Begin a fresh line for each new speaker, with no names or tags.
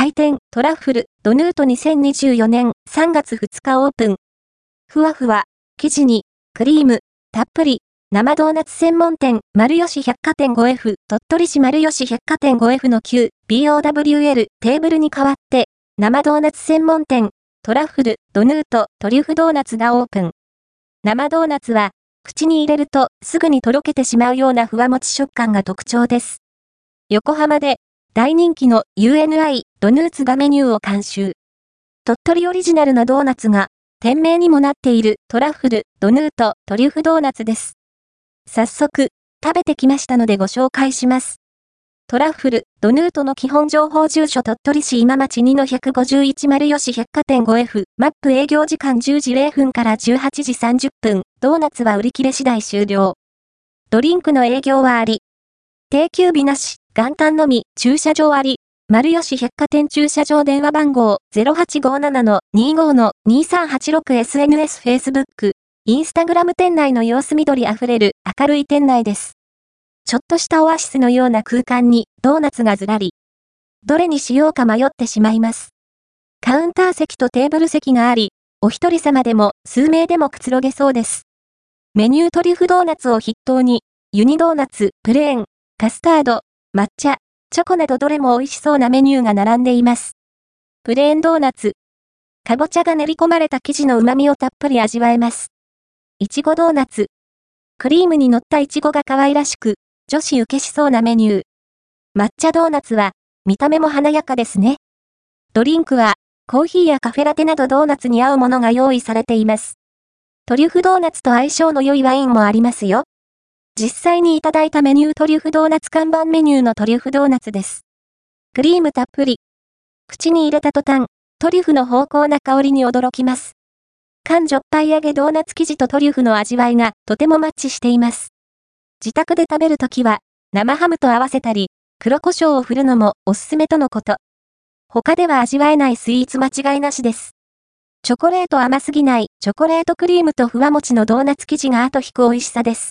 開店トラッフルドヌート2024年3月2日オープン。ふわふわ、生地に、クリーム、たっぷり、生ドーナツ専門店、丸吉百貨店 5F、鳥取市丸吉百貨店 5F の旧 BOWL テーブルに代わって、生ドーナツ専門店、トラッフル、ドヌート、トリュフドーナツがオープン。生ドーナツは、口に入れるとすぐにとろけてしまうようなふわもち食感が特徴です。横浜で大人気の UNI ドヌーツがメニューを監修。鳥取オリジナルのドーナツが店名にもなっているトラッフル、ドヌート、トリュフドーナツです。早速、食べてきましたのでご紹介します。トラッフル、ドヌートの基本情報住所鳥取市今町2の151丸吉百貨店 5F、マップ営業時間10時0分から18時30分、ドーナツは売り切れ次第終了。ドリンクの営業はあり。定休日なし、元旦のみ、駐車場あり。丸吉百貨店駐車場電話番号 0857-25-2386SNS Facebook、インスタグラム店内の様子緑あふれる明るい店内です。ちょっとしたオアシスのような空間にドーナツがずらり。どれにしようか迷ってしまいます。カウンター席とテーブル席があり、お一人様でも数名でもくつろげそうです。メニュートリュフドーナツを筆頭に、ユニドーナツ、プレーン、カスタード、抹茶、チョコなどどれも美味しそうなメニューが並んでいます。プレーンドーナツ。かぼちゃが練り込まれた生地の旨味をたっぷり味わえます。いちごドーナツ。クリームに乗ったいちごが可愛らしく、女子受けしそうなメニュー。抹茶ドーナツは、見た目も華やかですね。ドリンクは、コーヒーやカフェラテなどドーナツに合うものが用意されています。トリュフドーナツと相性の良いワインもありますよ。実際にいただいたメニュートリュフドーナツ看板メニューのトリュフドーナツです。クリームたっぷり。口に入れた途端、トリュフの芳香な香りに驚きます。缶じょっぱい揚げドーナツ生地とトリュフの味わいがとてもマッチしています。自宅で食べるときは、生ハムと合わせたり、黒胡椒を振るのもおすすめとのこと。他では味わえないスイーツ間違いなしです。チョコレート甘すぎないチョコレートクリームとふわもちのドーナツ生地が後引く美味しさです。